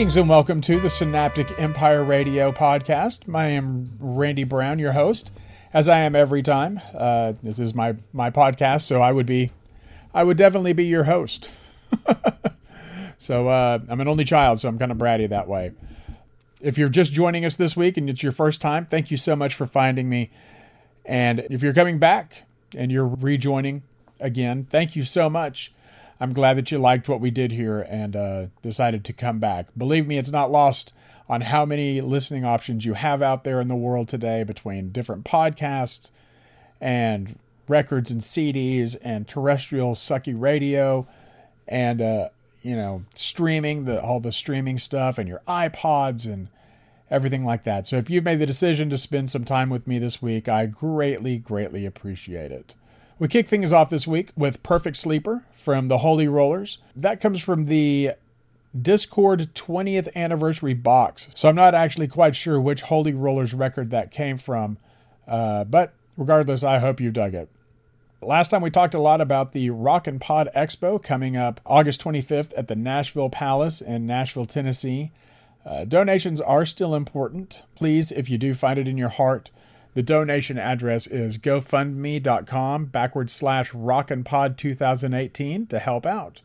Greetings and welcome to the Synaptic Empire Radio podcast. I am Randy Brown, your host, as I am every time. Uh, this is my my podcast, so I would be, I would definitely be your host. so uh, I'm an only child, so I'm kind of bratty that way. If you're just joining us this week and it's your first time, thank you so much for finding me. And if you're coming back and you're rejoining again, thank you so much. I'm glad that you liked what we did here and uh, decided to come back. Believe me, it's not lost on how many listening options you have out there in the world today between different podcasts and records and CDs and terrestrial sucky radio and uh, you know streaming the all the streaming stuff and your iPods and everything like that. So if you've made the decision to spend some time with me this week, I greatly greatly appreciate it. We kick things off this week with Perfect Sleeper from the Holy Rollers. That comes from the Dischord 20th anniversary box. So I'm not actually quite sure which Holy Rollers record that came from, uh, but regardless, I hope you dug it. Last time we talked a lot about the Rock and Pod Expo coming up August 25th at the Nashville Palace in Nashville, Tennessee. Uh, donations are still important. Please, if you do find it in your heart, the donation address is gofundme.com backward slash rockandpod 2018 to help out.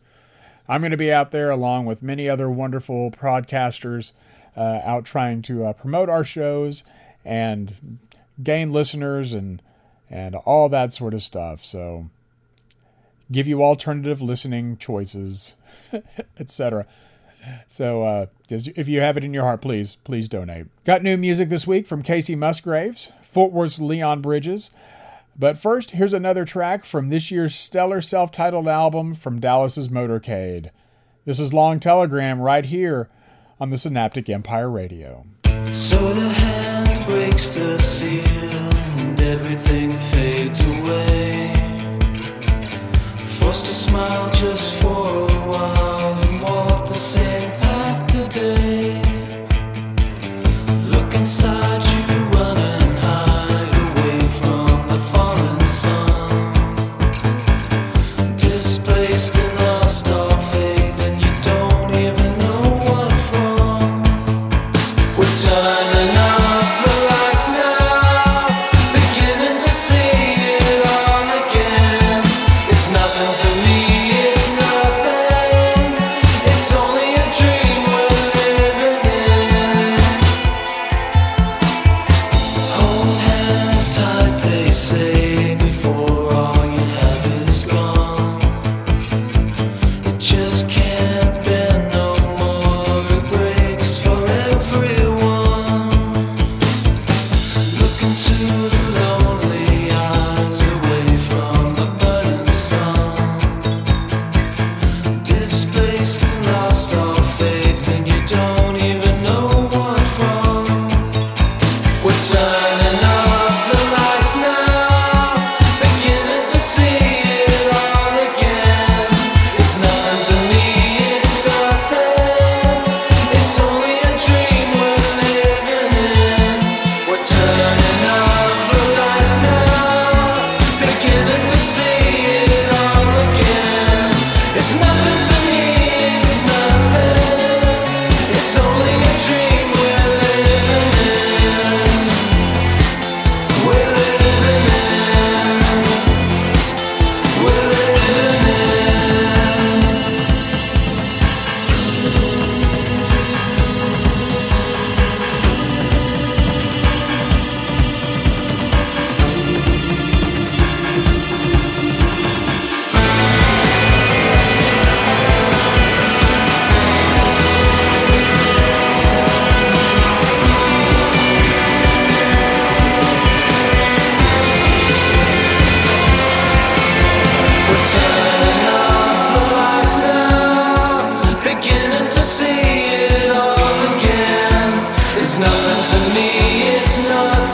I'm going to be out there along with many other wonderful broadcasters uh, out trying to uh, promote our shows and gain listeners and and all that sort of stuff. So give you alternative listening choices, etc. So uh, if you have it in your heart, please, please donate. Got new music this week from Kacey Musgraves, Fort Worth's Leon Bridges. But first, here's another track from this year's stellar self titled album from Dallas's Motorcade. This is Long Telegram right here on the Synaptic Empire Radio. So the hand breaks the seal and everything fades away. Forced to smile just for a while and walk the same It's nothing to me, it's nothing.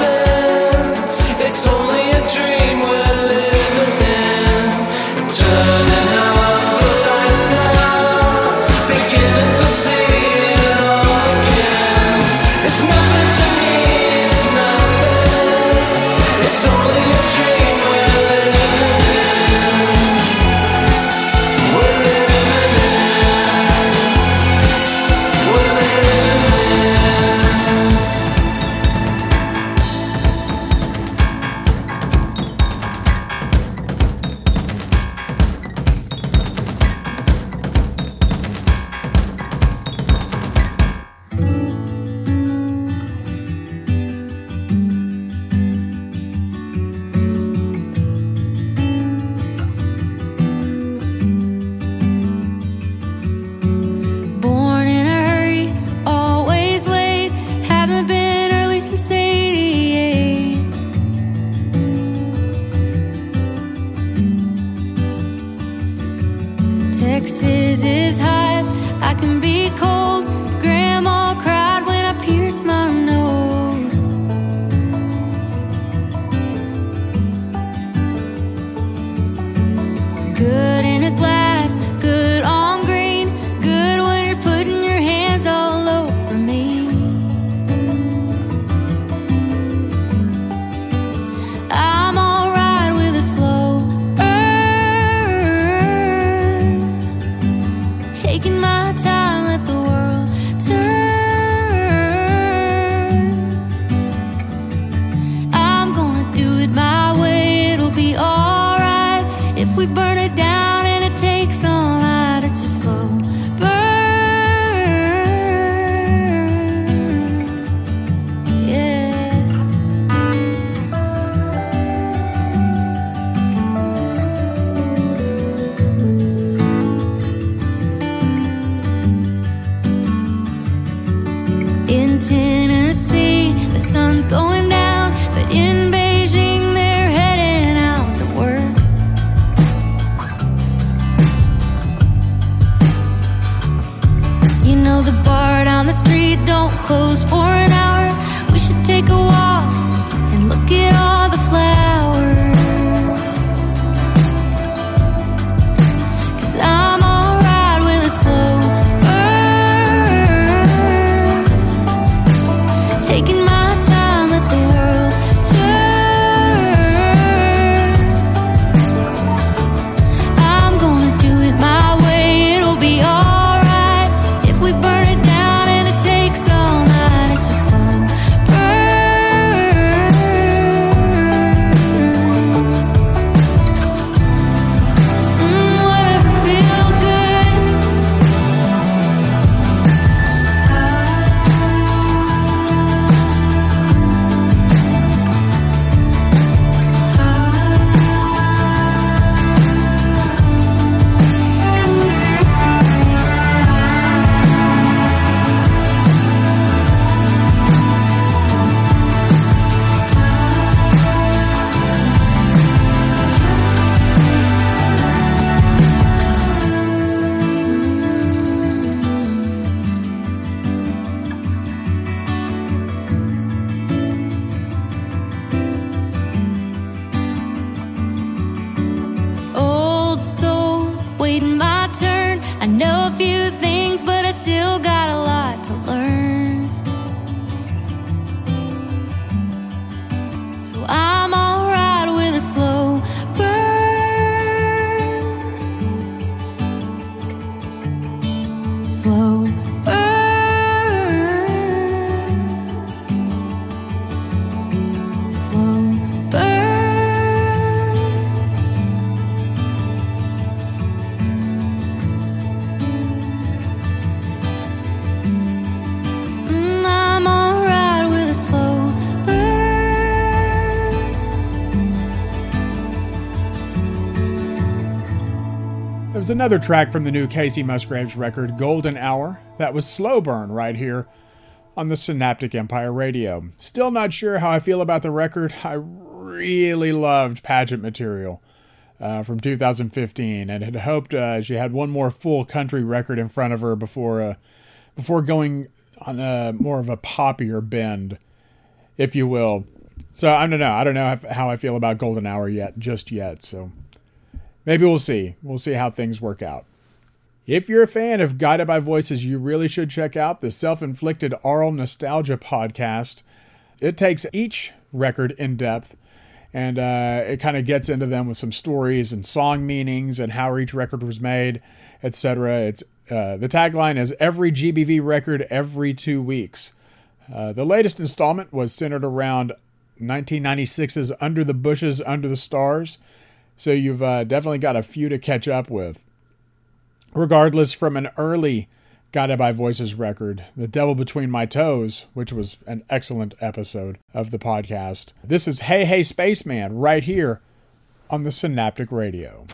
Another track from the new Kacey Musgraves record, Golden Hour. That was Slow Burn right here on the Synaptic Empire Radio. Still not sure how I feel about the record. I really loved Pageant Material uh, from 2015 and had hoped uh, she had one more full country record in front of her before uh, before going on a more of a poppier bend, if you will. So I don't know. I don't know how I feel about Golden Hour yet, just yet. So maybe we'll see. We'll see how things work out. If you're a fan of Guided by Voices, you really should check out the Self Inflicted Aural Nostalgia podcast. It takes each record in depth and uh, it kind of gets into them with some stories and song meanings and how each record was made, etc. It's uh, the tagline is every GBV record every two weeks. Uh, the latest installment was centered around 1996's Under the Bushes, Under the Stars, so you've uh, definitely got a few to catch up with. Regardless, from an early Guided by Voices record, The Devil Between My Toes, which was an excellent episode of the podcast. This is Hey Hey Spaceman right here on the Synaptic Radio.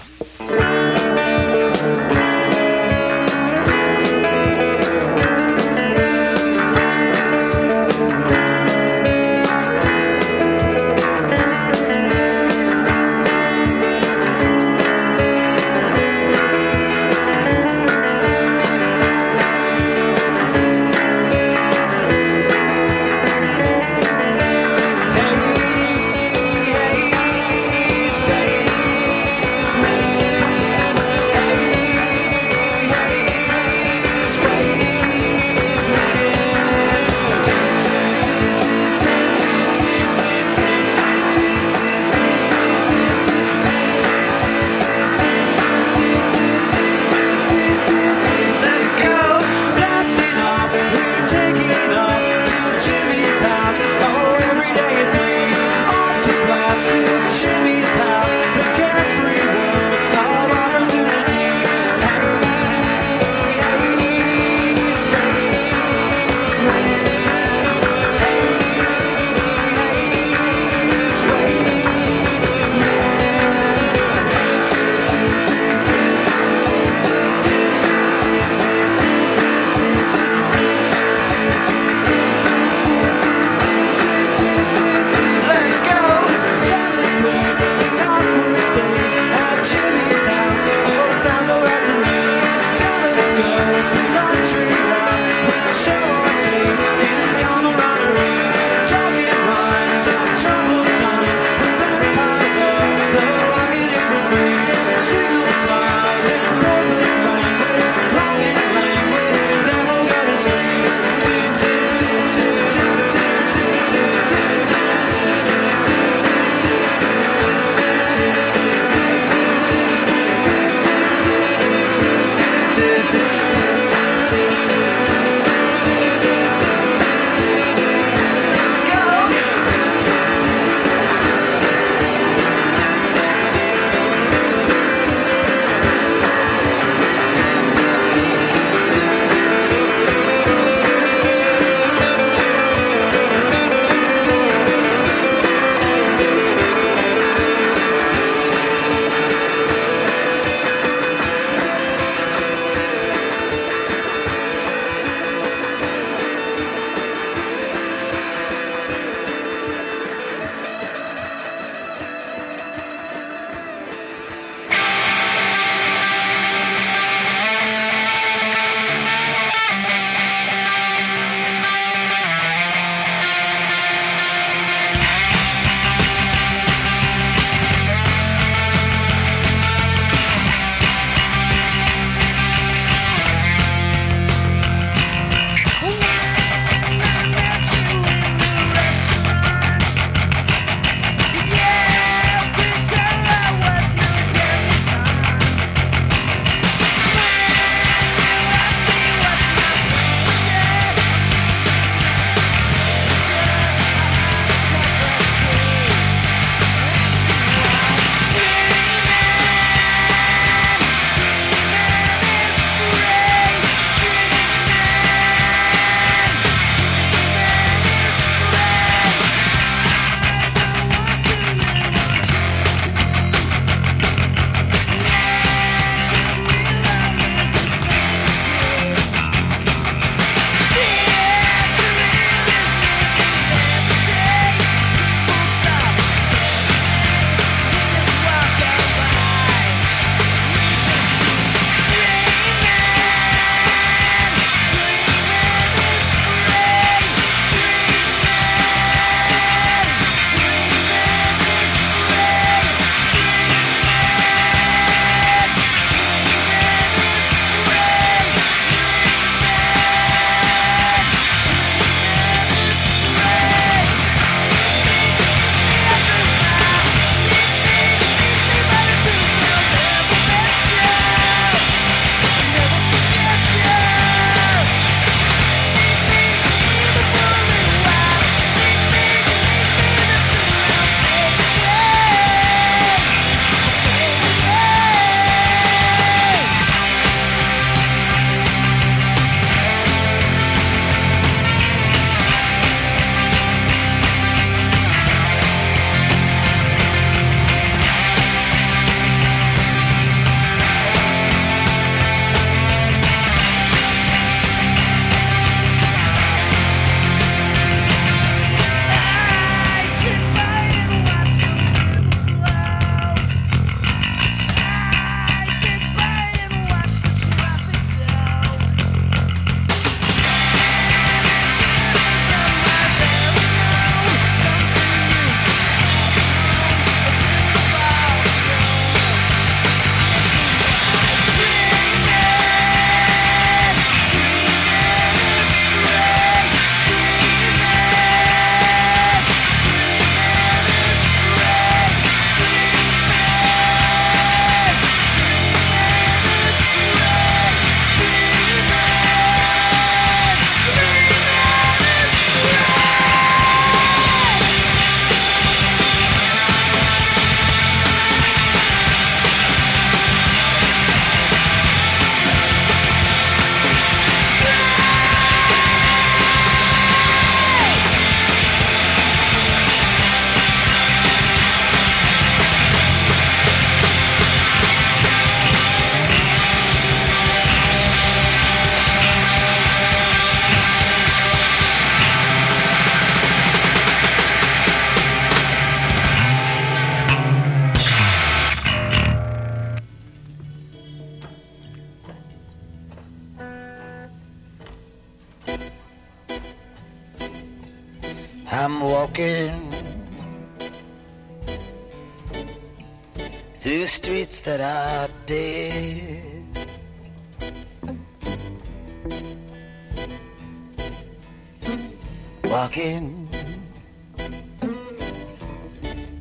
Walking,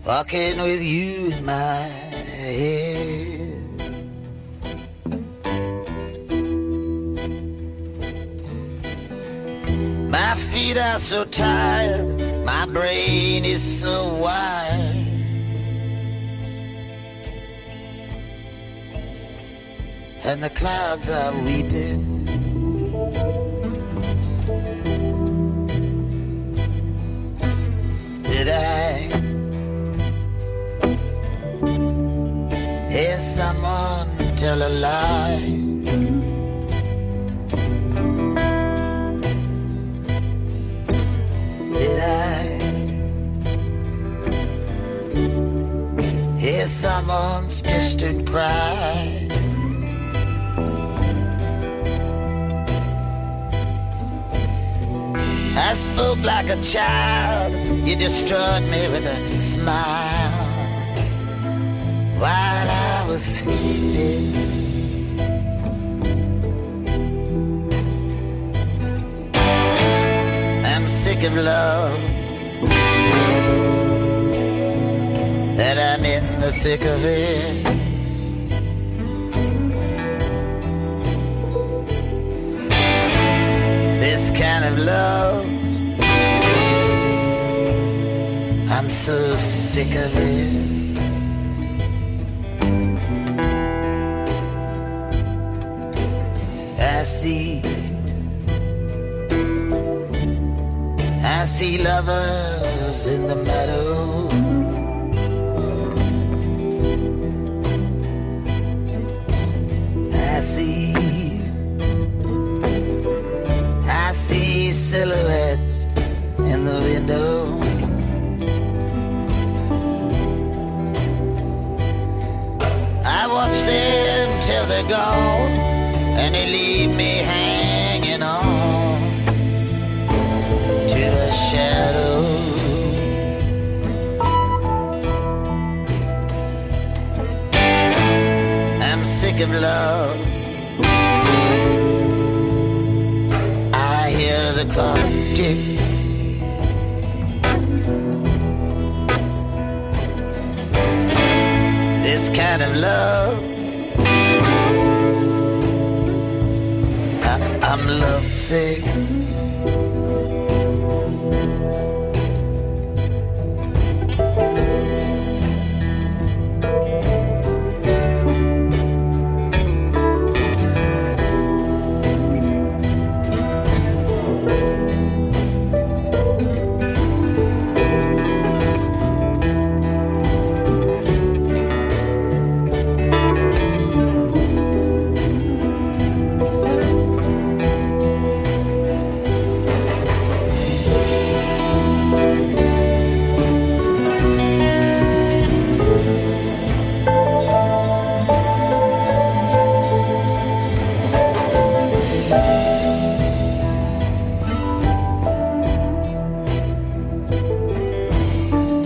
walking with you in my head. My feet are so tired, my brain is so wired. And the clouds are weeping. Did I hear someone tell a lie? Did I hear someone's distant cry? I spoke like a child, you destroyed me with a smile while I was sleeping. I'm sick of love. And I'm in the thick of it. This kind of love. I'm so sick of it. I see I see lovers in the meadow. I see, I see silhouettes in the window. I watch them till they're gone, and they leave me hanging on to a shadow. I'm sick of love. I hear the clock kind of love. I, I'm lovesick.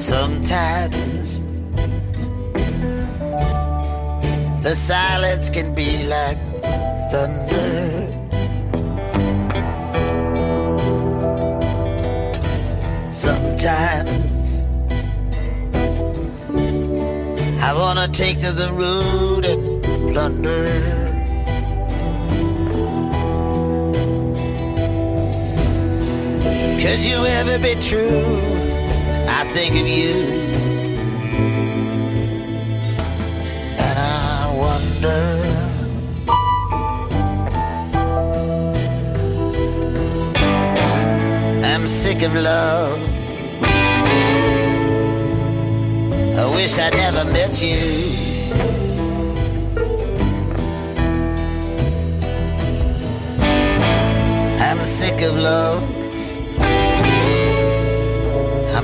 Sometimes the silence can be like thunder. Sometimes I wanna take to the road and plunder. Could you ever be true? I think of you. And I wonder. I'm sick of love. I wish I never met you. I'm sick of love.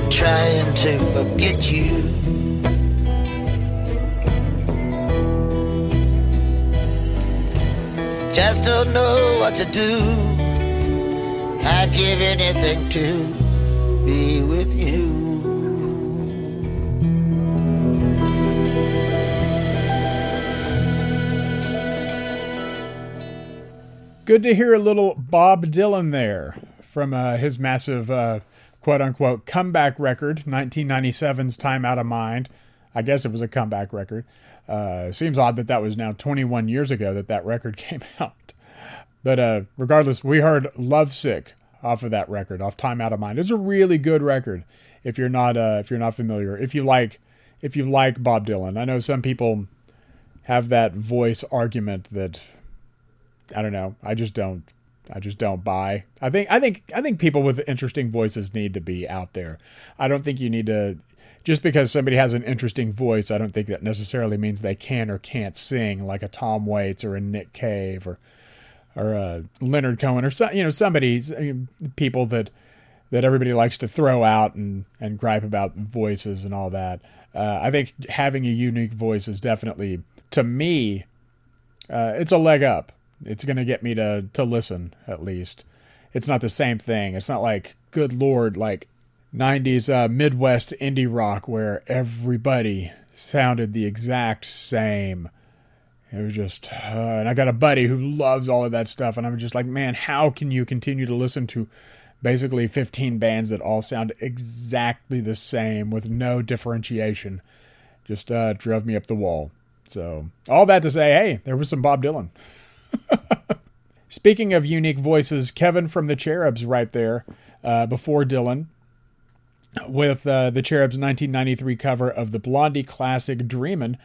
Trying to forget you. Just don't know what to do. I'd give anything to be with you. Good to hear a little Bob Dylan there from uh, his massive uh, quote unquote comeback record, 1997's Time Out of Mind. I guess it was a comeback record. Uh, seems odd that that was now 21 years ago that that record came out. But uh, regardless, we heard Lovesick off of that record, off Time Out of Mind. It's a really good record if you're not uh, if you're not familiar. If you like if you like Bob Dylan. I know some people have that voice argument that I don't know. I just don't. I just don't buy. I think. I think. I think people with interesting voices need to be out there. I don't think you need to. Just because somebody has an interesting voice, I don't think that necessarily means they can or can't sing like a Tom Waits or a Nick Cave or or a Leonard Cohen or some, you know somebody I mean, people that that everybody likes to throw out and and gripe about voices and all that. Uh, I think having a unique voice is definitely to me uh, it's a leg up. It's going to get me to to listen at least. It's not the same thing. It's not like good lord like 90s uh, Midwest indie rock where everybody sounded the exact same. It was just, uh, and I got a buddy who loves all of that stuff, and I'm just like, man, how can you continue to listen to basically 15 bands that all sound exactly the same with no differentiation? Just uh, drove me up the wall. So, all that to say, hey, there was some Bob Dylan. Speaking of unique voices, Kevin from the Cherubs right there uh, before Dylan with uh, the Cherubs 1993 cover of the Blondie classic Dreamin'.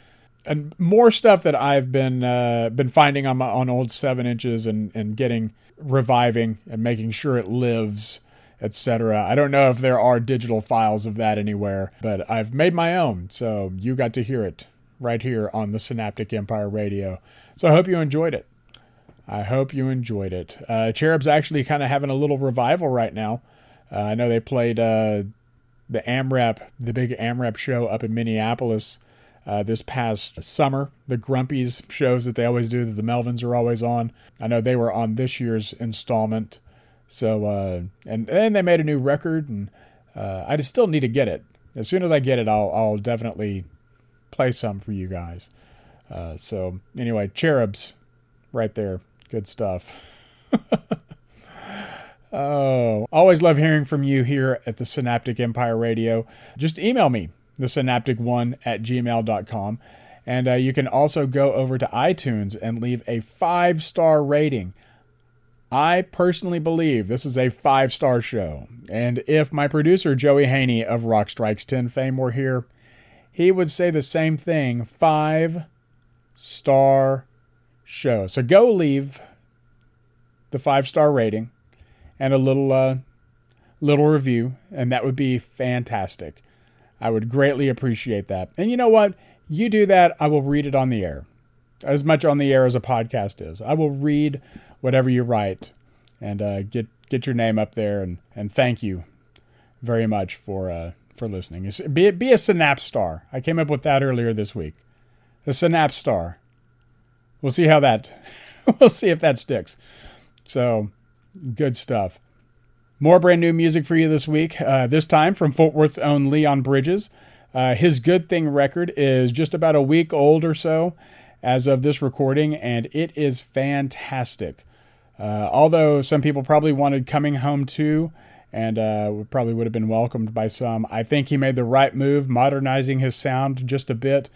And more stuff that I've been uh, been finding on my on old seven inches and, and getting reviving and making sure it lives, etc. I don't know if there are digital files of that anywhere, but I've made my own, so you got to hear it right here on the Synaptic Empire Radio. So I hope you enjoyed it. I hope you enjoyed it. Uh, Cherubs actually kind of having a little revival right now. Uh, I know they played uh, the AmRep, the big AmRep show up in Minneapolis uh, this past summer. The Grumpies shows that they always do, that the Melvins are always on. I know they were on this year's installment. So, uh, and and they made a new record, and uh, I just still need to get it. As soon as I get it, I'll I'll definitely play some for you guys. Uh, so anyway, Cherubs, right there, good stuff. Oh, always love hearing from you here at the Synaptic Empire Radio. Just email me, the synaptic1 at gmail.com. And uh, you can also go over to iTunes and leave a five star rating. I personally believe this is a five star show. And if my producer, Joey Haney of Rock Strikes 10 fame, were here, he would say the same thing five star show. So go leave the five star rating and a little uh, little review, and that would be fantastic. I would greatly appreciate that. And you know what? You do that, I will read it on the air, as much on the air as a podcast is. I will read whatever you write, and uh, get get your name up there, and and thank you very much for uh, for listening. Be be a synapse star. I came up with that earlier this week. A synapse star. We'll see how that. we'll see if that sticks. So Good stuff. More brand new music for you this week. Uh, this time from Fort Worth's own Leon Bridges. Uh, his Good Thing record is just about a week old or so as of this recording, and it is fantastic. Uh, although some people probably wanted Coming Home too, and uh, probably would have been welcomed by some, I think he made the right move, modernizing his sound just a bit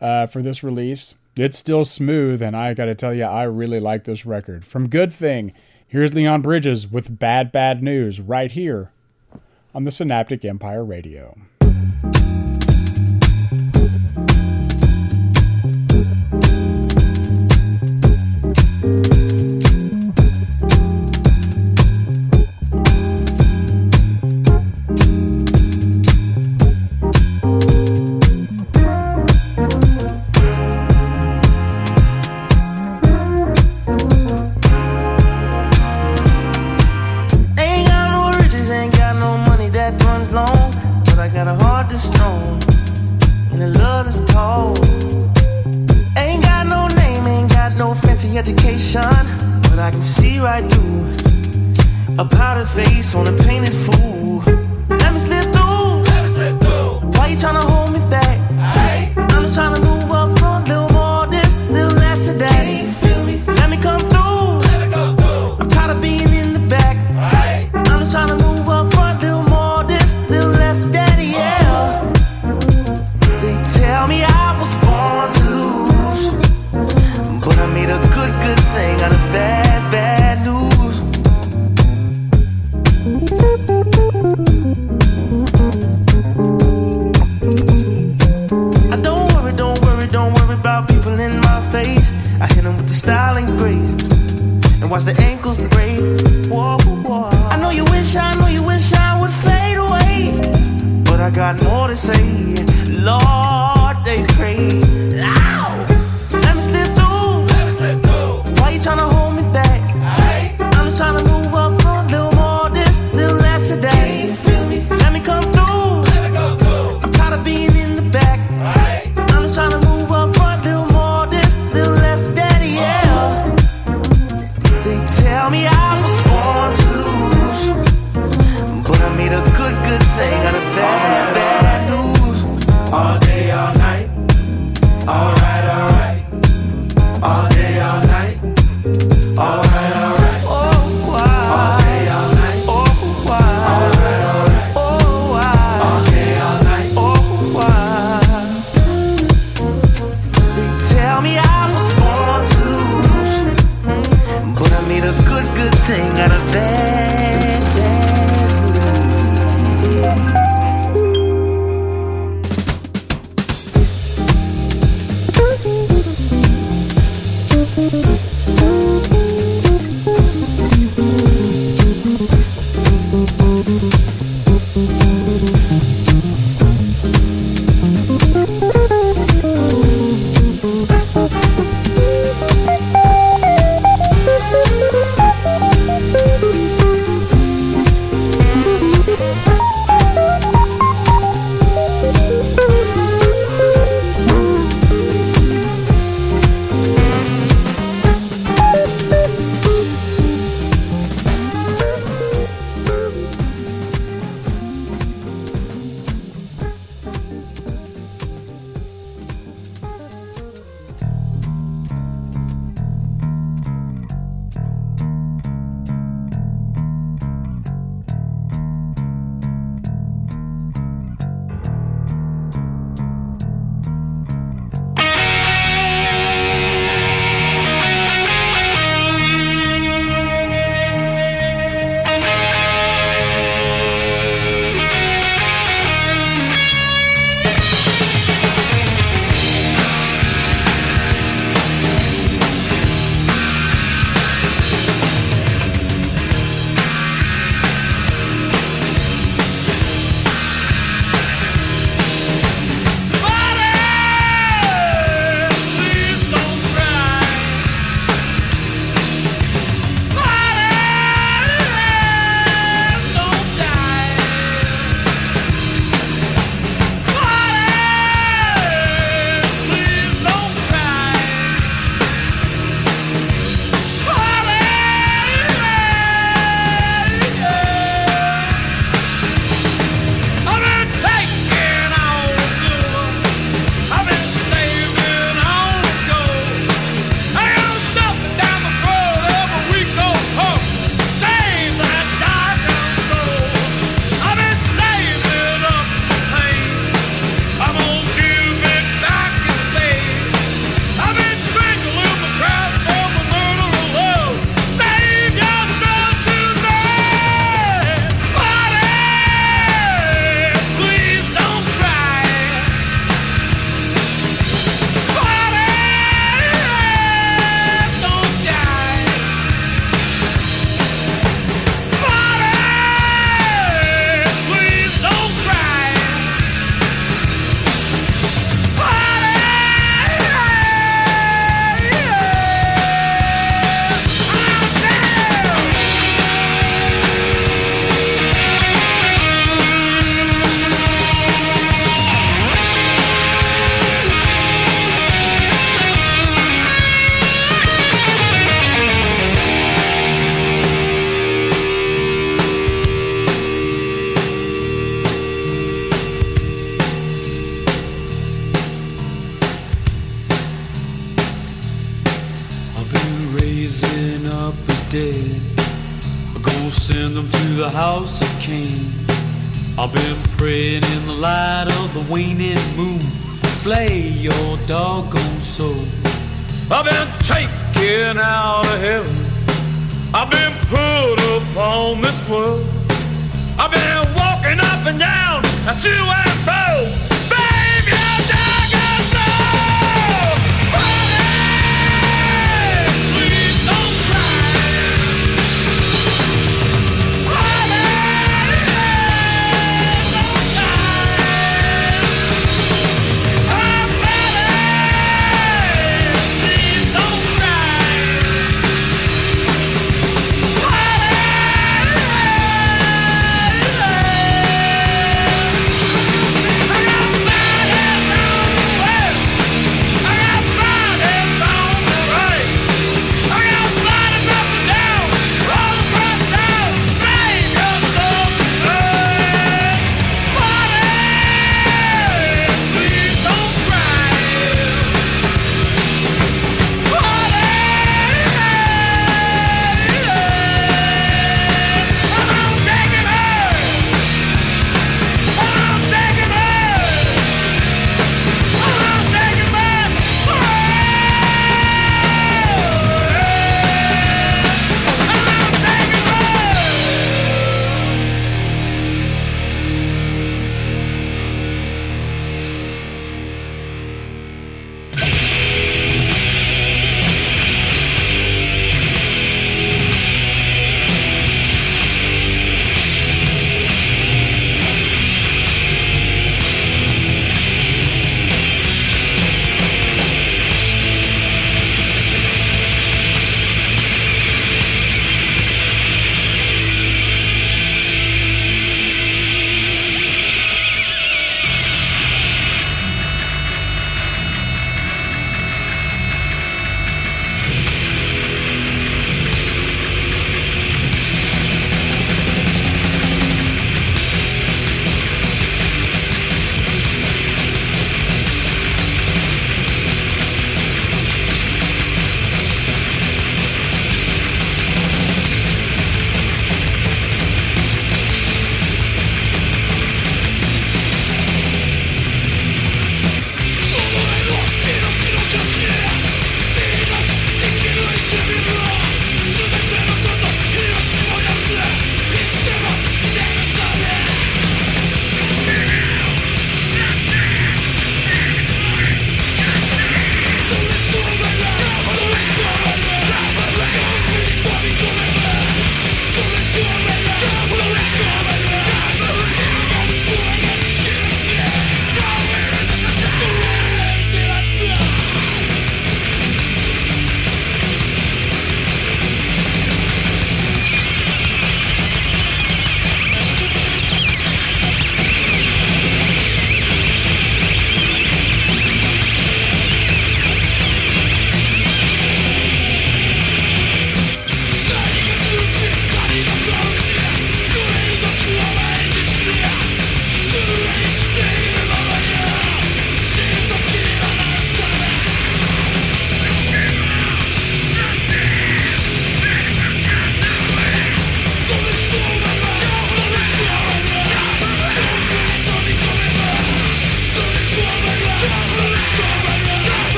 uh, for this release. It's still smooth, and I got to tell you, I really like this record. From Good Thing, Here's Leon Bridges with Bad Bad News right here on the Synaptic Empire Radio.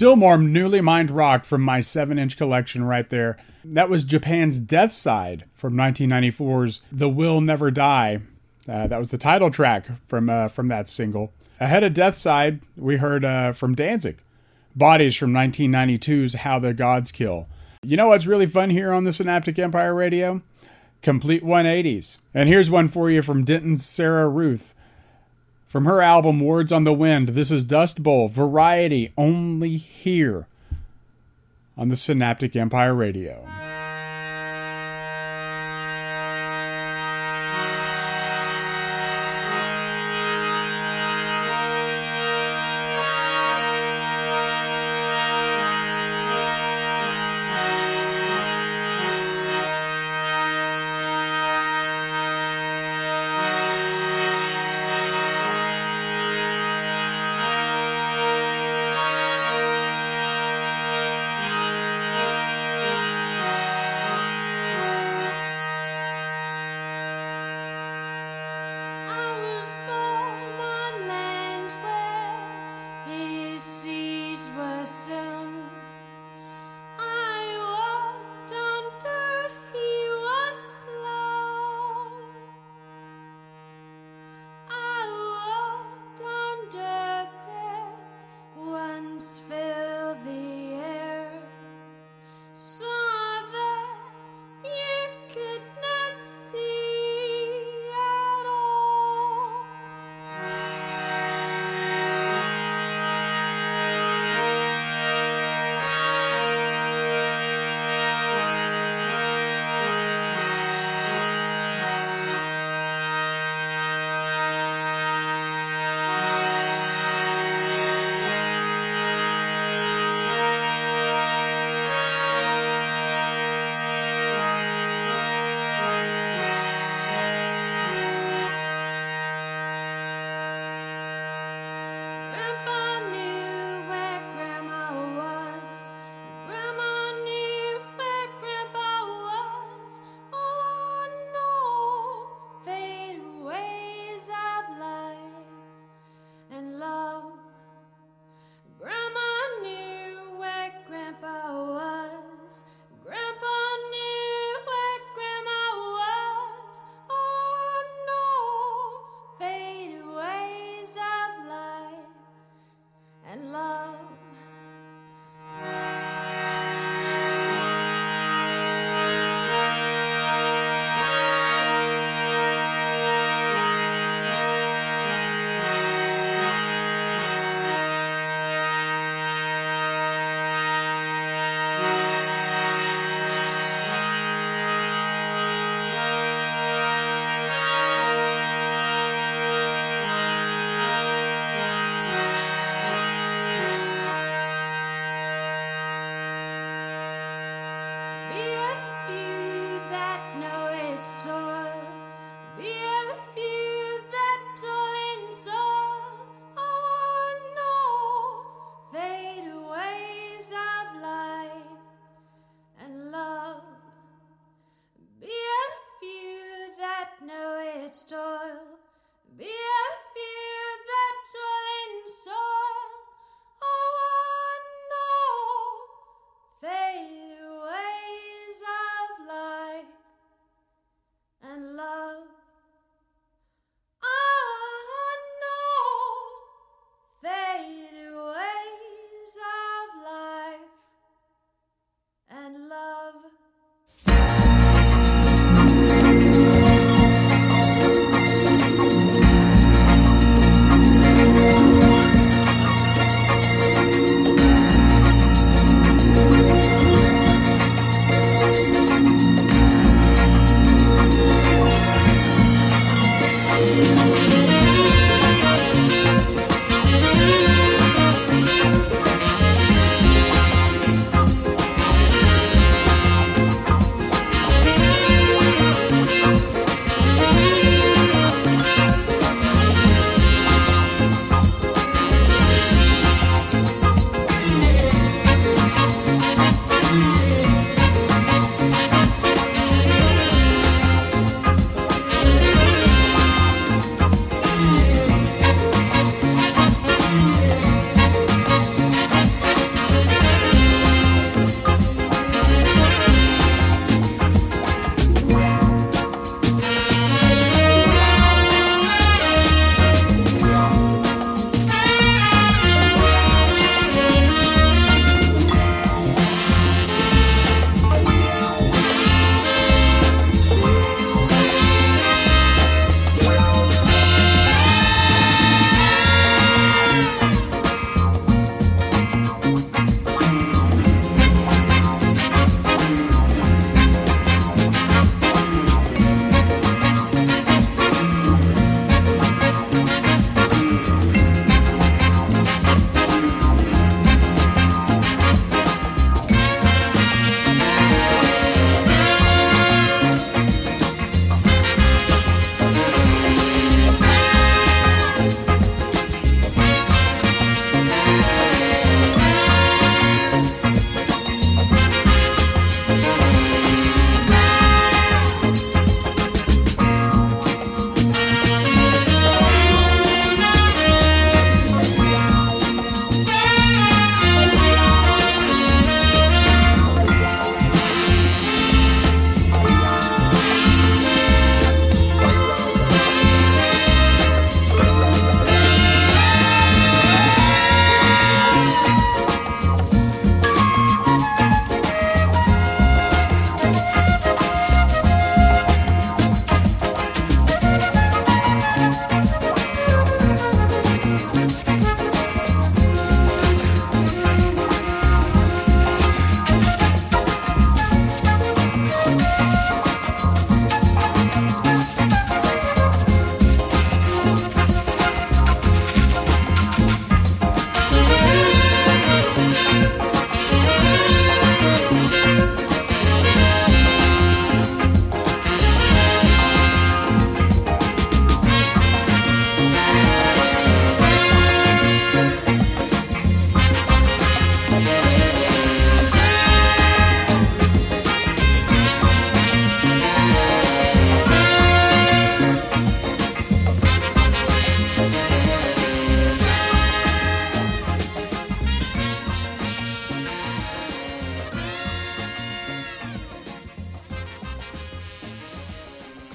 Still more newly mined rock from my 7 inch collection right there. That was Japan's Death Side from 1994's The Will Never Die. Uh, that was the title track from uh, from that single. Ahead of Death Side, we heard uh, from Danzig, Bodies from 1992's How the Gods Kill. You know what's really fun here on the Synaptic Empire Radio? Complete 180s. And here's one for you from Denton's Sarah Ruth. From her album Words on the Wind, this is Dust Bowl Variety only here on the Synaptic Empire Radio.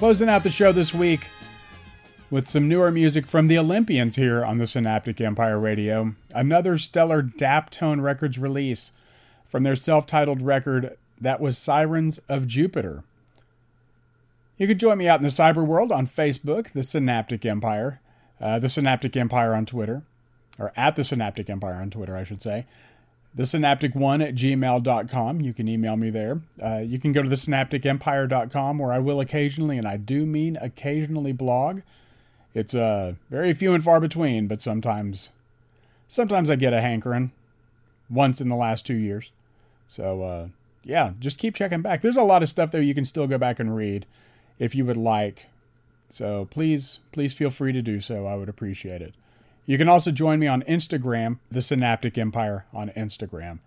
Closing out the show this week with some newer music from the Olympians here on the Synaptic Empire Radio. Another stellar Daptone Records release from their self titled record that was Sirens of Jupiter. You can join me out in the cyber world on Facebook, the Synaptic Empire, uh, the Synaptic Empire on Twitter, or at the Synaptic Empire on Twitter, I should say. The Synaptic1 at gmail.com. You can email me there. Uh, you can go to the synapticempire.com where I will occasionally, and I do mean occasionally, blog. It's uh, very few and far between, but sometimes sometimes I get a hankering once in the last two years. So, uh, yeah, just keep checking back. There's a lot of stuff there you can still go back and read if you would like. So please, please feel free to do so. I would appreciate it. You can also join me on Instagram, the Synaptic Empire on Instagram.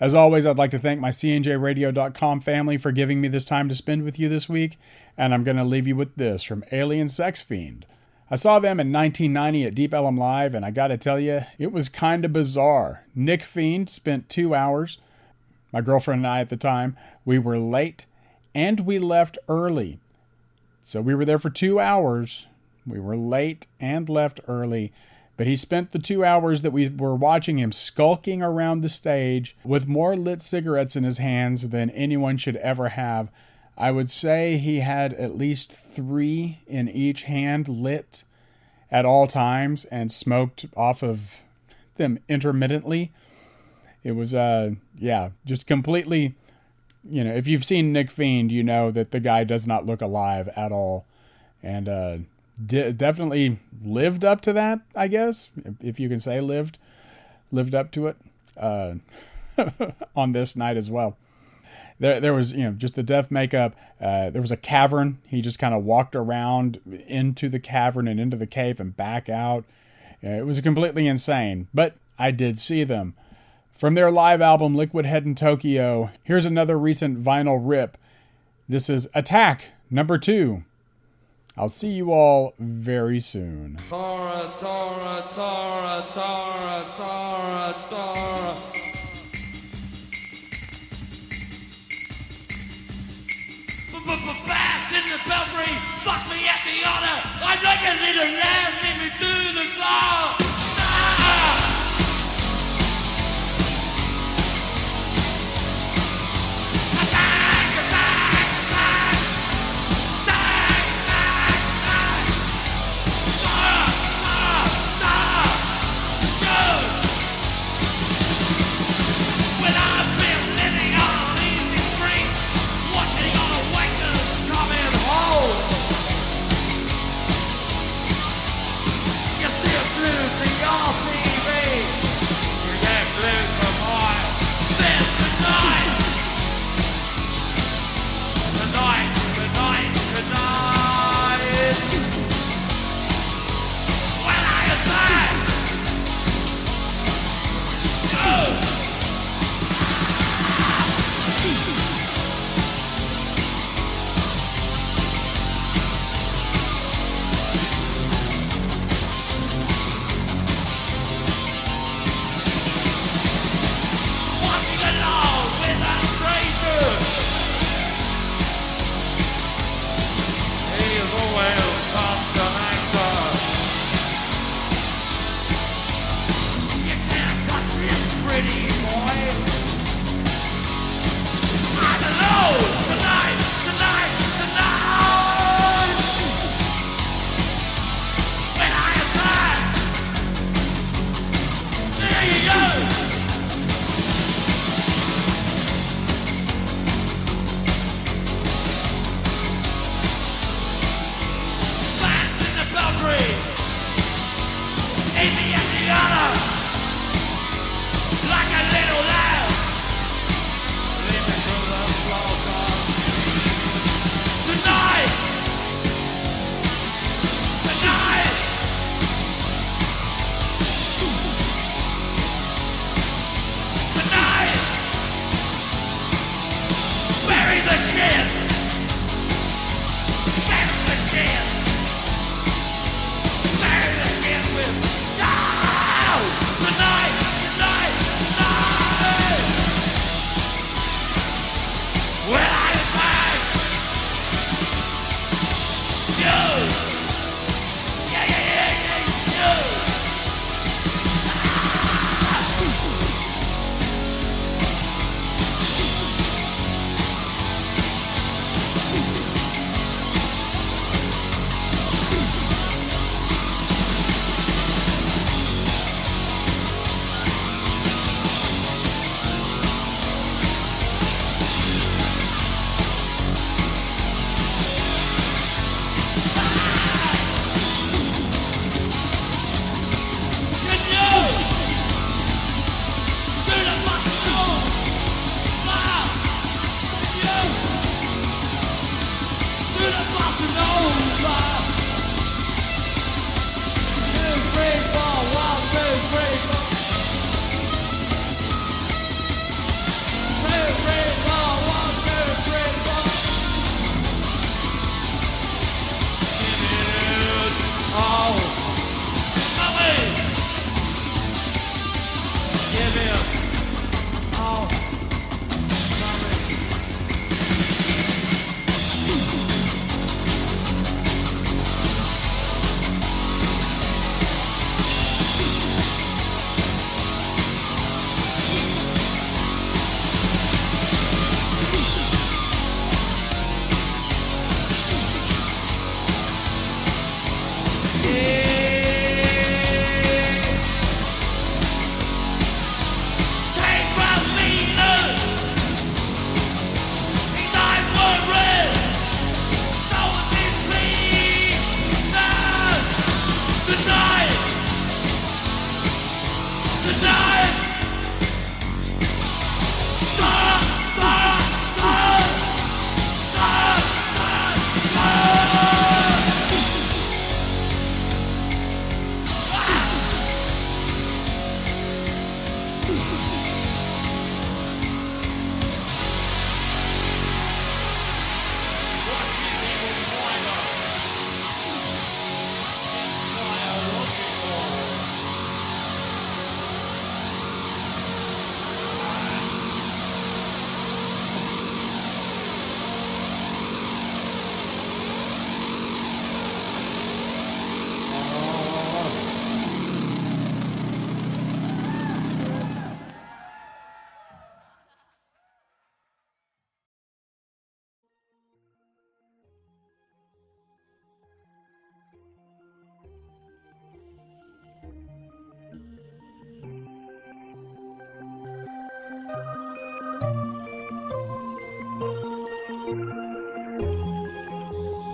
As always, I'd like to thank my CNJRadio.com family for giving me this time to spend with you this week, and I'm going to leave you with this from Alien Sex Fiend. I saw them in 1990 at Deep Ellum Live, and I gotta tell you, it was kinda bizarre. Nick Fiend spent two hours, my girlfriend and I at the time, we were late, and we left early. So we were there for two hours. We were late and left early. But he spent the two hours that we were watching him skulking around the stage with more lit cigarettes in his hands than anyone should ever have. I would say he had at least three in each hand lit at all times and smoked off of them intermittently. It was, uh, yeah, just completely, you know, if you've seen Nick Fiend, you know that the guy does not look alive at all. And, uh, de- definitely lived up to that, I guess, if, you can say lived, lived up to it, uh, on this night as well there there was you know just the death makeup. Uh, there was a cavern. He just kind of walked around into the cavern and into the cave and back out. It was completely insane. But I did see them from their live album Liquid Head in Tokyo. Here's another recent vinyl rip. This is Attack number two. I'll see you all very soon. In the belfry, fuck me at the. I'm like a little lamb, lead me to the.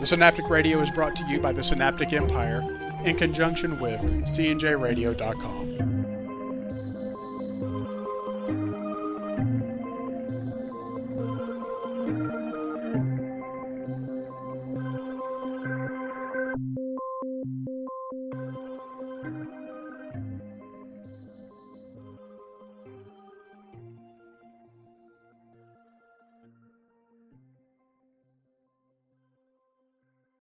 The Synaptic Radio is brought to you by the Synaptic Empire in conjunction with cnjradio.com.